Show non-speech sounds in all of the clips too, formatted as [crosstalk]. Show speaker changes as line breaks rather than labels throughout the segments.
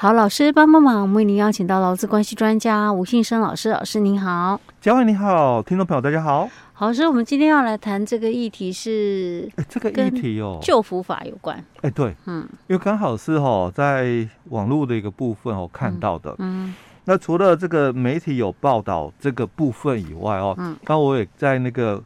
好，老师帮帮忙，我们为您邀请到劳资关系专家吴信生老师，老师您好，
嘉惠你好，听众朋友大家好。
好，所以我们今天要来谈这个议题是，
哎，这个议题哦，
救服法有关。
哎，对，嗯，因为刚好是哦，在网络的一个部分哦看到的，嗯，那除了这个媒体有报道这个部分以外哦，嗯，刚我也在那个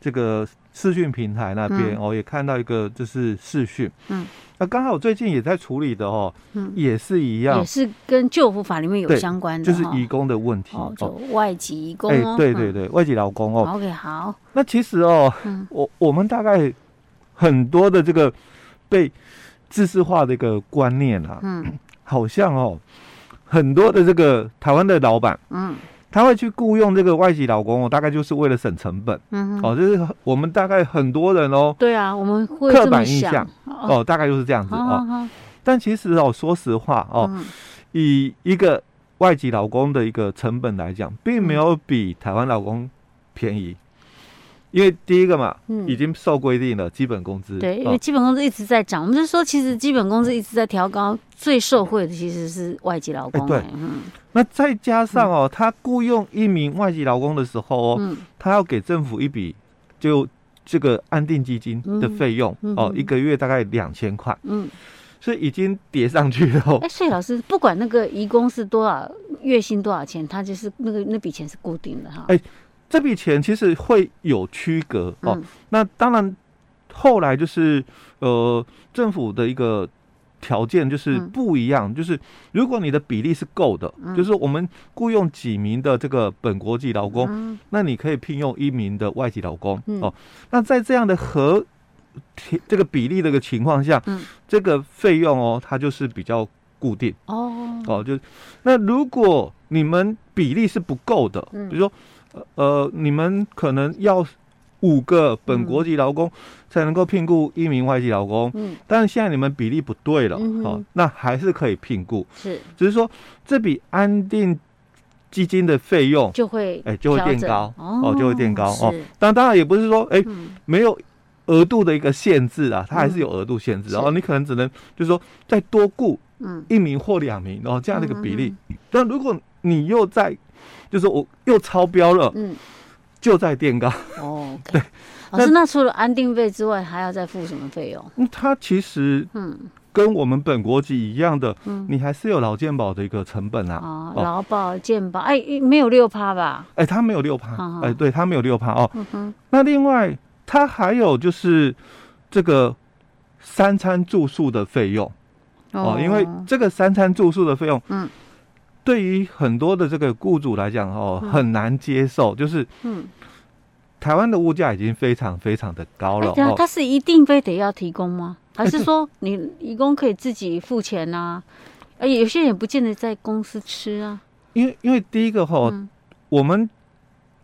这个视讯平台那边哦，也看到一个就是视讯，嗯。那刚好我最近也在处理的哦，嗯，也是一样，
也是跟救护法里面有相关的，
就是移工的问题，
哦，就外籍移工，
哎，对对对，外籍劳工哦。
OK，好。
那其实哦，我我们大概很多的这个被知识化的一个观念啊，嗯，好像哦，很多的这个台湾的老板，嗯。他会去雇佣这个外籍老公哦，大概就是为了省成本。嗯，哦，就是我们大概很多人哦。
对啊，我们会
刻板印象哦，大概就是这样子哦。但其实哦，说实话哦，以一个外籍老公的一个成本来讲，并没有比台湾老公便宜。因为第一个嘛，嗯，已经受规定了基本工资。
对，因为基本工资一直在涨，我们就说，其实基本工资一直在调高，最受惠的其实是外籍劳工。
对，嗯。那再加上哦，他雇佣一名外籍劳工的时候哦，他要给政府一笔就这个安定基金的费用哦，一个月大概两千块。嗯，所以已经叠上去了。
哎，所以老师不管那个移工是多少月薪多少钱，他就是那个那笔钱是固定的哈。哎。
这笔钱其实会有区隔哦，嗯、那当然后来就是呃政府的一个条件就是不一样，嗯、就是如果你的比例是够的，嗯、就是我们雇佣几名的这个本国籍劳工，嗯、那你可以聘用一名的外籍劳工、嗯、哦。那在这样的合这个比例的一个情况下，嗯、这个费用哦，它就是比较固定。哦。哦，就那如果你们比例是不够的，嗯、比如说。呃，你们可能要五个本国籍劳工才能够聘雇一名外籍劳工，嗯，但是现在你们比例不对了，嗯，哦，那还是可以聘雇，是，只是说这笔安定基金的费用就会，哎，就会垫高，哦，就会垫高哦。但当然也不是说，哎，没有额度的一个限制啊，它还是有额度限制，然后你可能只能就是说再多雇，嗯，一名或两名，然后这样的一个比例。但如果你又在就是我又超标了，嗯，就在垫高
哦。[laughs] 对，老师，那除了安定费之外，还要再付什么费用？
嗯，它其实嗯，跟我们本国籍一样的，嗯，你还是有劳健保的一个成本啊。
哦，劳保健保，哎，没有六趴吧？
哎，他没有六趴，哎，对，他没有六趴哦。那另外，他还有就是这个三餐住宿的费用哦，因为这个三餐住宿的费用，嗯。对于很多的这个雇主来讲，哦，很难接受，就是，嗯，台湾的物价已经非常非常的高了。
他是一定非得要提供吗？还是说你义工可以自己付钱啊？而有些人也不见得在公司吃啊。
因为因为第一个哈，我们。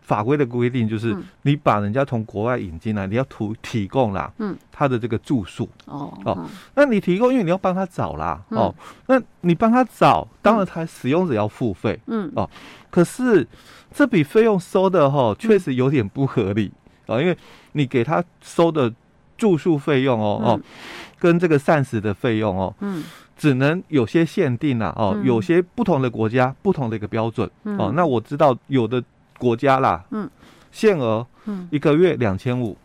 法规的规定就是，你把人家从国外引进来，你要提提供啦，嗯，他的这个住宿，哦哦，那你提供，因为你要帮他找啦，哦，那你帮他找，当然他使用者要付费，嗯。哦，可是这笔费用收的哈，确实有点不合理。啊，因为你给他收的住宿费用哦哦，跟这个膳食的费用哦，嗯，只能有些限定啦，哦，有些不同的国家不同的一个标准，哦，那我知道有的。国家啦，嗯，限额，嗯，一个月两千五，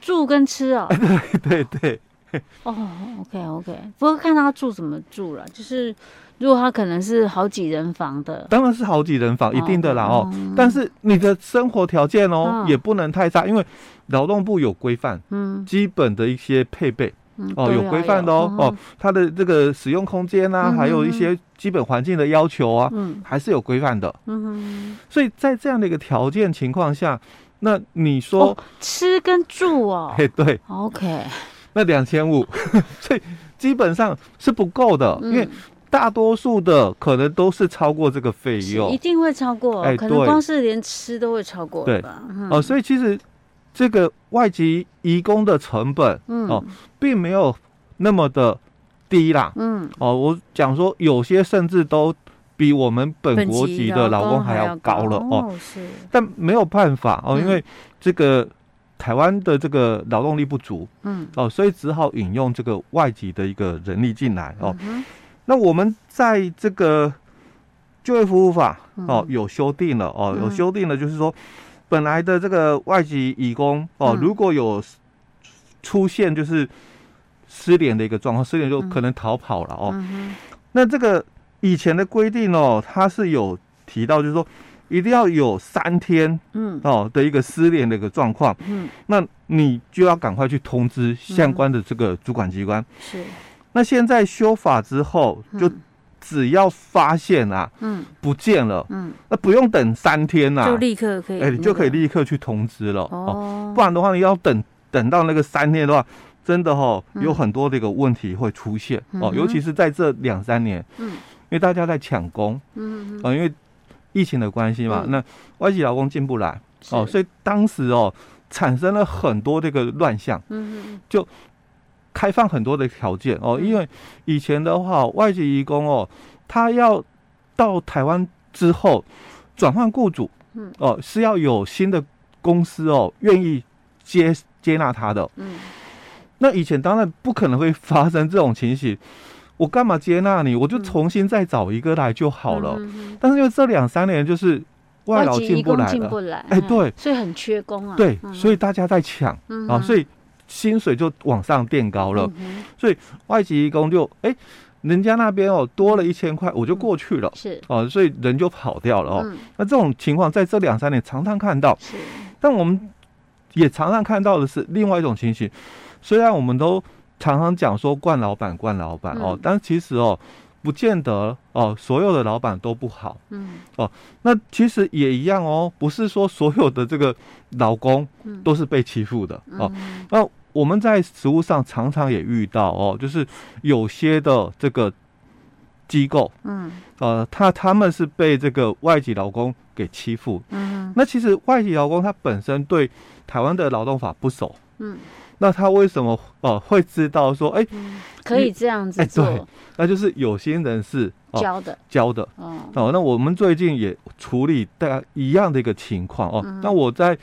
住跟吃啊，[laughs]
对对对，
哦，OK OK，不过看他住怎么住了，就是如果他可能是好几人房的，
当然是好几人房，一定的啦哦，但是你的生活条件哦也不能太差，因为劳动部有规范，嗯，基本的一些配备。哦，有规范的哦，哦，它的这个使用空间啊，还有一些基本环境的要求啊，嗯，还是有规范的。嗯哼，所以在这样的一个条件情况下，那你说
吃跟住哦，[laughs]
哎对
，OK，
那两千五，[laughs] 所以基本上是不够的，因为大多数的可能都是超过这个费用，
一定会超过，哎，可能光是连吃都会超过，对吧？
哦，所以其实。这个外籍移工的成本，嗯，哦，并没有那么的低啦，嗯，哦，我讲说有些甚至都比我们本国籍的劳工还要高了哦，是，但没有办法哦，因为这个台湾的这个劳动力不足，嗯，哦，所以只好引用这个外籍的一个人力进来哦，那我们在这个就业服务法哦有修订了哦，有修订了，就是说本来的这个外籍义工哦，如果有出现就是失联的一个状况，失联就可能逃跑了哦。那这个以前的规定哦，它是有提到，就是说。一定要有三天，嗯，哦的一个失联的一个状况，嗯，那你就要赶快去通知相关的这个主管机关。是，那现在修法之后，就只要发现啊，嗯，不见了，嗯，那不用等三天呐，
就立刻可以，
哎，你就可以立刻去通知了。哦，不然的话，你要等等到那个三天的话，真的哈，有很多这个问题会出现哦，尤其是在这两三年，嗯，因为大家在抢工，嗯嗯，因为。疫情的关系嘛，嗯、那外籍劳工进不来哦，所以当时哦产生了很多这个乱象，嗯嗯，就开放很多的条件哦，因为以前的话外籍移工哦，他要到台湾之后转换雇主，嗯。哦是要有新的公司哦愿意接接纳他的，嗯，那以前当然不可能会发生这种情形。我干嘛接纳你？我就重新再找一个来就好了。嗯、但是因为这两三年就是外劳进不来了，哎，对，
所以很缺工啊。
对，所以大家在抢、嗯、啊，所以薪水就往上垫高了。嗯、所以外籍移工就哎，人家那边哦多了一千块，我就过去了。是哦、啊，所以人就跑掉了哦。嗯、那这种情况在这两三年常常看到。是，但我们也常常看到的是另外一种情形，虽然我们都。常常讲说惯老板，惯老板哦，但其实哦，不见得哦，所有的老板都不好。嗯哦，那其实也一样哦，不是说所有的这个劳工都是被欺负的哦。那我们在实务上常常也遇到哦，就是有些的这个机构，嗯呃，他他们是被这个外籍劳工给欺负。嗯，那其实外籍劳工他本身对台湾的劳动法不熟。嗯。那他为什么哦、呃、会知道说哎、欸嗯、
可以这样子做？
欸、对，那就是有心人士、
呃、教的
教的哦哦。那我们最近也处理大概一样的一个情况哦。嗯、那我在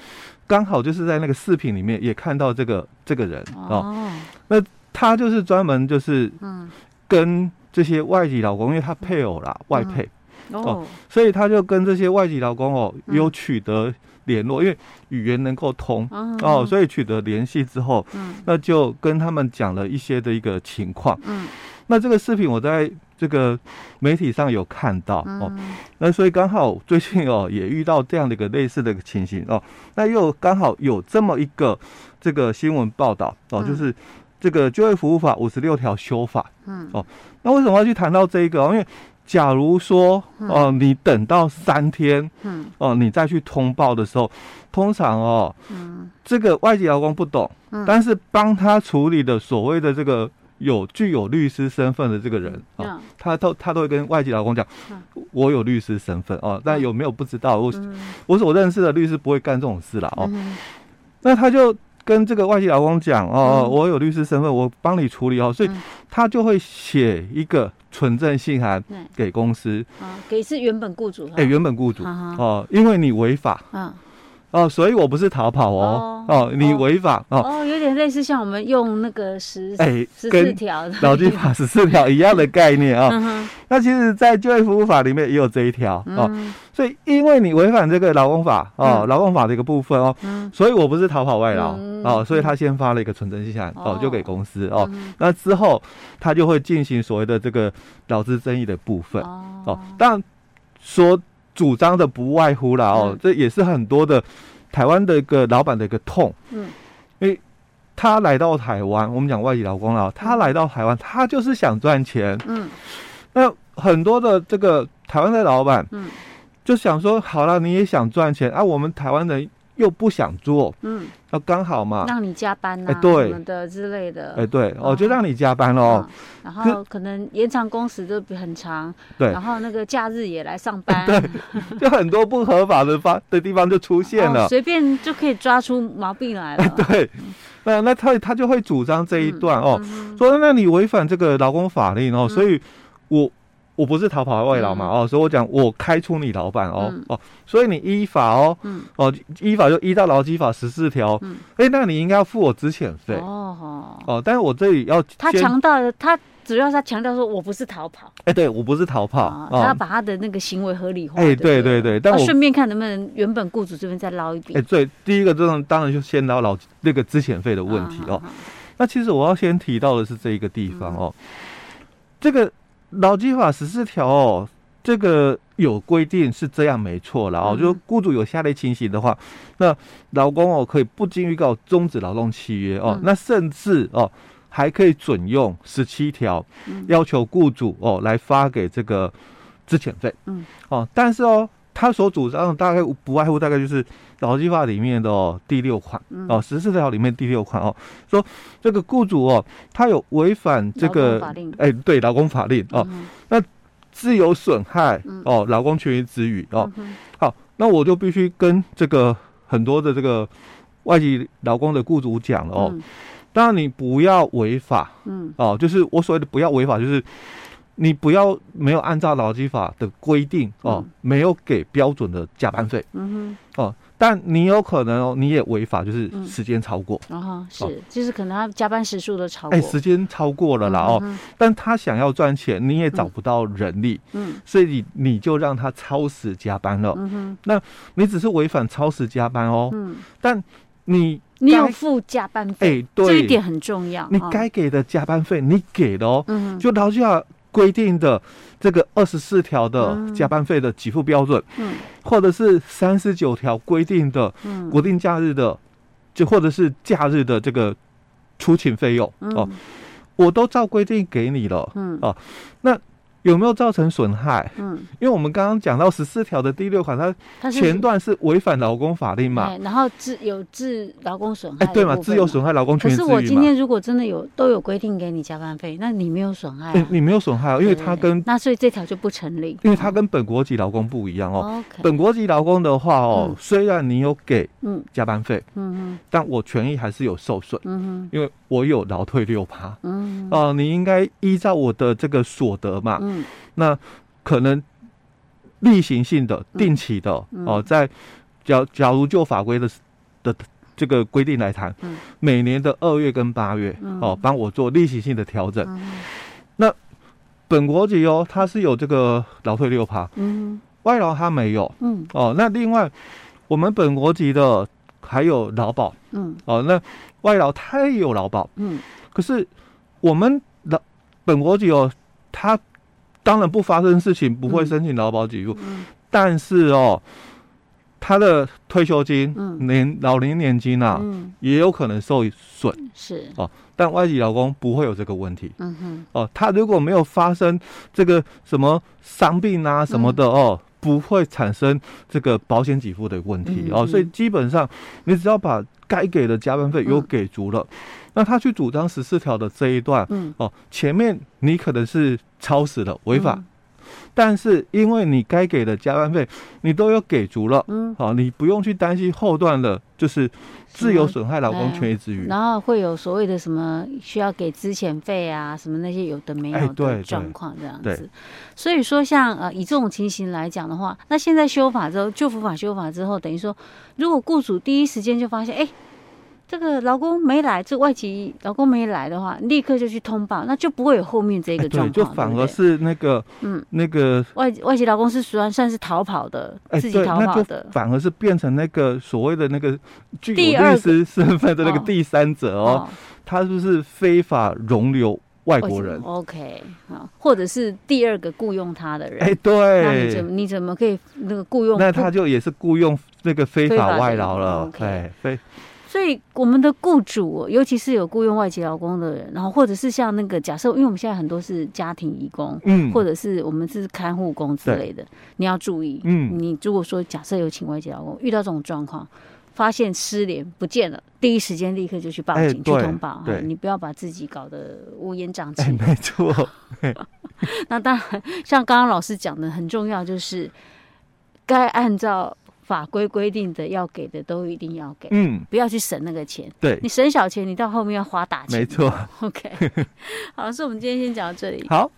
刚好就是在那个视频里面也看到这个这个人哦，哦。那他就是专门就是嗯跟这些外籍老公，因为他配偶啦外配、嗯、哦，哦，所以他就跟这些外籍劳工哦有取得。联络，因为语言能够通哦，所以取得联系之后，嗯，那就跟他们讲了一些的一个情况，嗯，那这个视频我在这个媒体上有看到哦，那所以刚好最近哦也遇到这样的一个类似的一个情形哦，那又刚好有这么一个这个新闻报道哦，就是这个就业服务法五十六条修法，嗯，哦，那为什么要去谈到这一个？因为假如说哦，你等到三天，嗯，哦，你再去通报的时候，通常哦，嗯，这个外籍劳工不懂，嗯，但是帮他处理的所谓的这个有具有律师身份的这个人啊，他都他都会跟外籍劳工讲，我有律师身份哦，但有没有不知道，我我所认识的律师不会干这种事了哦，那他就跟这个外籍劳工讲哦，我有律师身份，我帮你处理哦，所以他就会写一个。存证信函给公司，
啊，给是原本雇主，
哎，原本雇主哦，因为你违法，嗯，哦，所以我不是逃跑哦，哦，你违法哦，
哦，有点类似像我们用那个十哎十四条的。
劳基法十四条一样的概念啊，那其实，在就业服务法里面也有这一条哦。所以，因为你违反这个劳工法哦，劳工法的一个部分哦，所以我不是逃跑外劳哦，所以他先发了一个存真信函哦，就给公司哦，那之后他就会进行所谓的这个劳资争议的部分哦，当然所主张的不外乎了哦，这也是很多的台湾的一个老板的一个痛，嗯，因为他来到台湾，我们讲外籍劳工啊，他来到台湾，他就是想赚钱，嗯，那很多的这个台湾的老板，嗯。就想说好了，你也想赚钱啊？我们台湾人又不想做，嗯，那刚好嘛，
让你加班呐，对，什么的之类的，
哎，对，哦，就让你加班喽，
然后可能延长工时都很长，对，然后那个假日也来上班，[laughs]
对，就很多不合法的方 [laughs] 的地方就出现了，
随便就可以抓出毛病来了，
对，那那他他就会主张这一段哦，说那你违反这个劳工法令哦，所以我。我不是逃跑外劳嘛，哦，所以我讲我开除你老板哦，哦，所以你依法哦，哦，依法就依照劳基法十四条，哎，那你应该要付我资遣费。哦，哦，但是我这里要
他强调的，他主要是他强调说我不是逃跑，
哎，对我不是逃跑，
啊、他要把他的那个行为合理化，
哎，对对？对，但我
顺便看能不能原本雇主这边再捞一笔，
哎，对，第一个这种当然就先捞劳那个资遣费的问题哦。那其实我要先提到的是这一个地方哦，这个劳基法十四条哦。这个有规定是这样没错了哦，就是雇主有下列情形的话，那劳工哦可以不经预告终止劳动契约哦，那甚至哦还可以准用十七条，要求雇主哦来发给这个资遣费，嗯。哦，但是哦他所主张的大概不外乎大概就是劳基法里面的哦第六款哦十四条里面第六款哦，说这个雇主哦他有违反这个哎对劳工法令哦。那。自由损害哦，劳工权益之余哦。好，那我就必须跟这个很多的这个外籍劳工的雇主讲了哦。当然你不要违法，嗯。哦，就是我所谓的不要违法，就是你不要没有按照劳基法的规定哦，没有给标准的加班费，嗯哼。哦。但你有可能哦，你也违法，就是时间超过，
然后是，就是可能他加班时数都超过，
哎，时间超过了啦哦。但他想要赚钱，你也找不到人力，嗯，所以你你就让他超时加班了，嗯哼，那你只是违反超时加班哦，嗯，但你
你要付加班费，哎，对，这一点很重要，
你该给的加班费你给了哦，嗯，就劳基法规定的这个二十四条的加班费的给付标准，嗯，或者是三十九条规定的国定假日的，就或者是假日的这个出勤费用哦，我都照规定给你了，嗯。啊，那。有没有造成损害？嗯，因为我们刚刚讲到十四条的第六款，它前段是违反劳工法令嘛，
然后自有致劳工损害，
哎，对嘛，自有损害劳工权益。
可是我今天如果真的有都有规定给你加班费，那你没有损害，
你没有损害哦，因为它跟
那所以这条就不成立，
因为它跟本国籍劳工不一样哦。本国籍劳工的话哦，虽然你有给嗯。加班费，嗯嗯，但我权益还是有受损，嗯嗯，因为我有劳退六趴，嗯。哦，你应该依照我的这个所得嘛。嗯，那可能例行性的、定期的哦、嗯。呃，在假假如就法规的的这个规定来谈，嗯、每年的二月跟八月哦，帮、呃、我做例行性的调整。嗯、那本国籍哦，它是有这个劳退六趴，嗯，外劳它没有，嗯，哦、呃，那另外我们本国籍的还有劳保，嗯，哦、呃，那外劳他也有劳保，嗯，可是我们劳本国籍哦。他当然不发生事情不会申请劳保给付，嗯、但是哦，他的退休金、嗯、年老年年金啊，嗯、也有可能受损。是。哦，但外籍劳工不会有这个问题。嗯哼，哦，他如果没有发生这个什么伤病啊什么的哦，嗯、不会产生这个保险给付的问题、嗯、哦，所以基本上你只要把该给的加班费有给足了。嗯那他去主张十四条的这一段，嗯，哦，前面你可能是超时了，违法，嗯、但是因为你该给的加班费你都有给足了，嗯，好、哦，你不用去担心后段的，就是自由损害劳工权益之余，
然后会有所谓的什么需要给资遣费啊，什么那些有的没有的状况这样子，欸、所以说像呃以这种情形来讲的话，那现在修法之后，旧服法修法之后，等于说如果雇主第一时间就发现，哎、欸。这个老公没来，这外籍老公没来的话，立刻就去通报，那就不会有后面这个状况。对，
就反而是那个，嗯，那个
外外籍劳工是算算是逃跑的，自己逃跑的，
反而是变成那个所谓的那个具有律师身份的那个第三者哦，他是不是非法容留外国人
？OK，好，或者是第二个雇佣他的人？
哎，对，
那你怎么你怎么可以那个雇佣？
那他就也是雇佣那个非法外劳了，OK，，非。
所以我们的雇主，尤其是有雇佣外籍劳工的人，然后或者是像那个假设，因为我们现在很多是家庭移工，嗯，或者是我们是看护工之类的，你要注意，嗯，你如果说假设有请外籍劳工，遇到这种状况，发现失联不见了，第一时间立刻就去报警、欸、去通报，对，你不要把自己搞得乌烟瘴气。欸、
没错。[laughs]
那当然，像刚刚老师讲的，很重要就是该按照。法规规定的要给的都一定要给，嗯，不要去省那个钱。
对，
你省小钱，你到后面要花大钱。
没错。[laughs]
OK，好，所以我们今天先讲到这里。
好。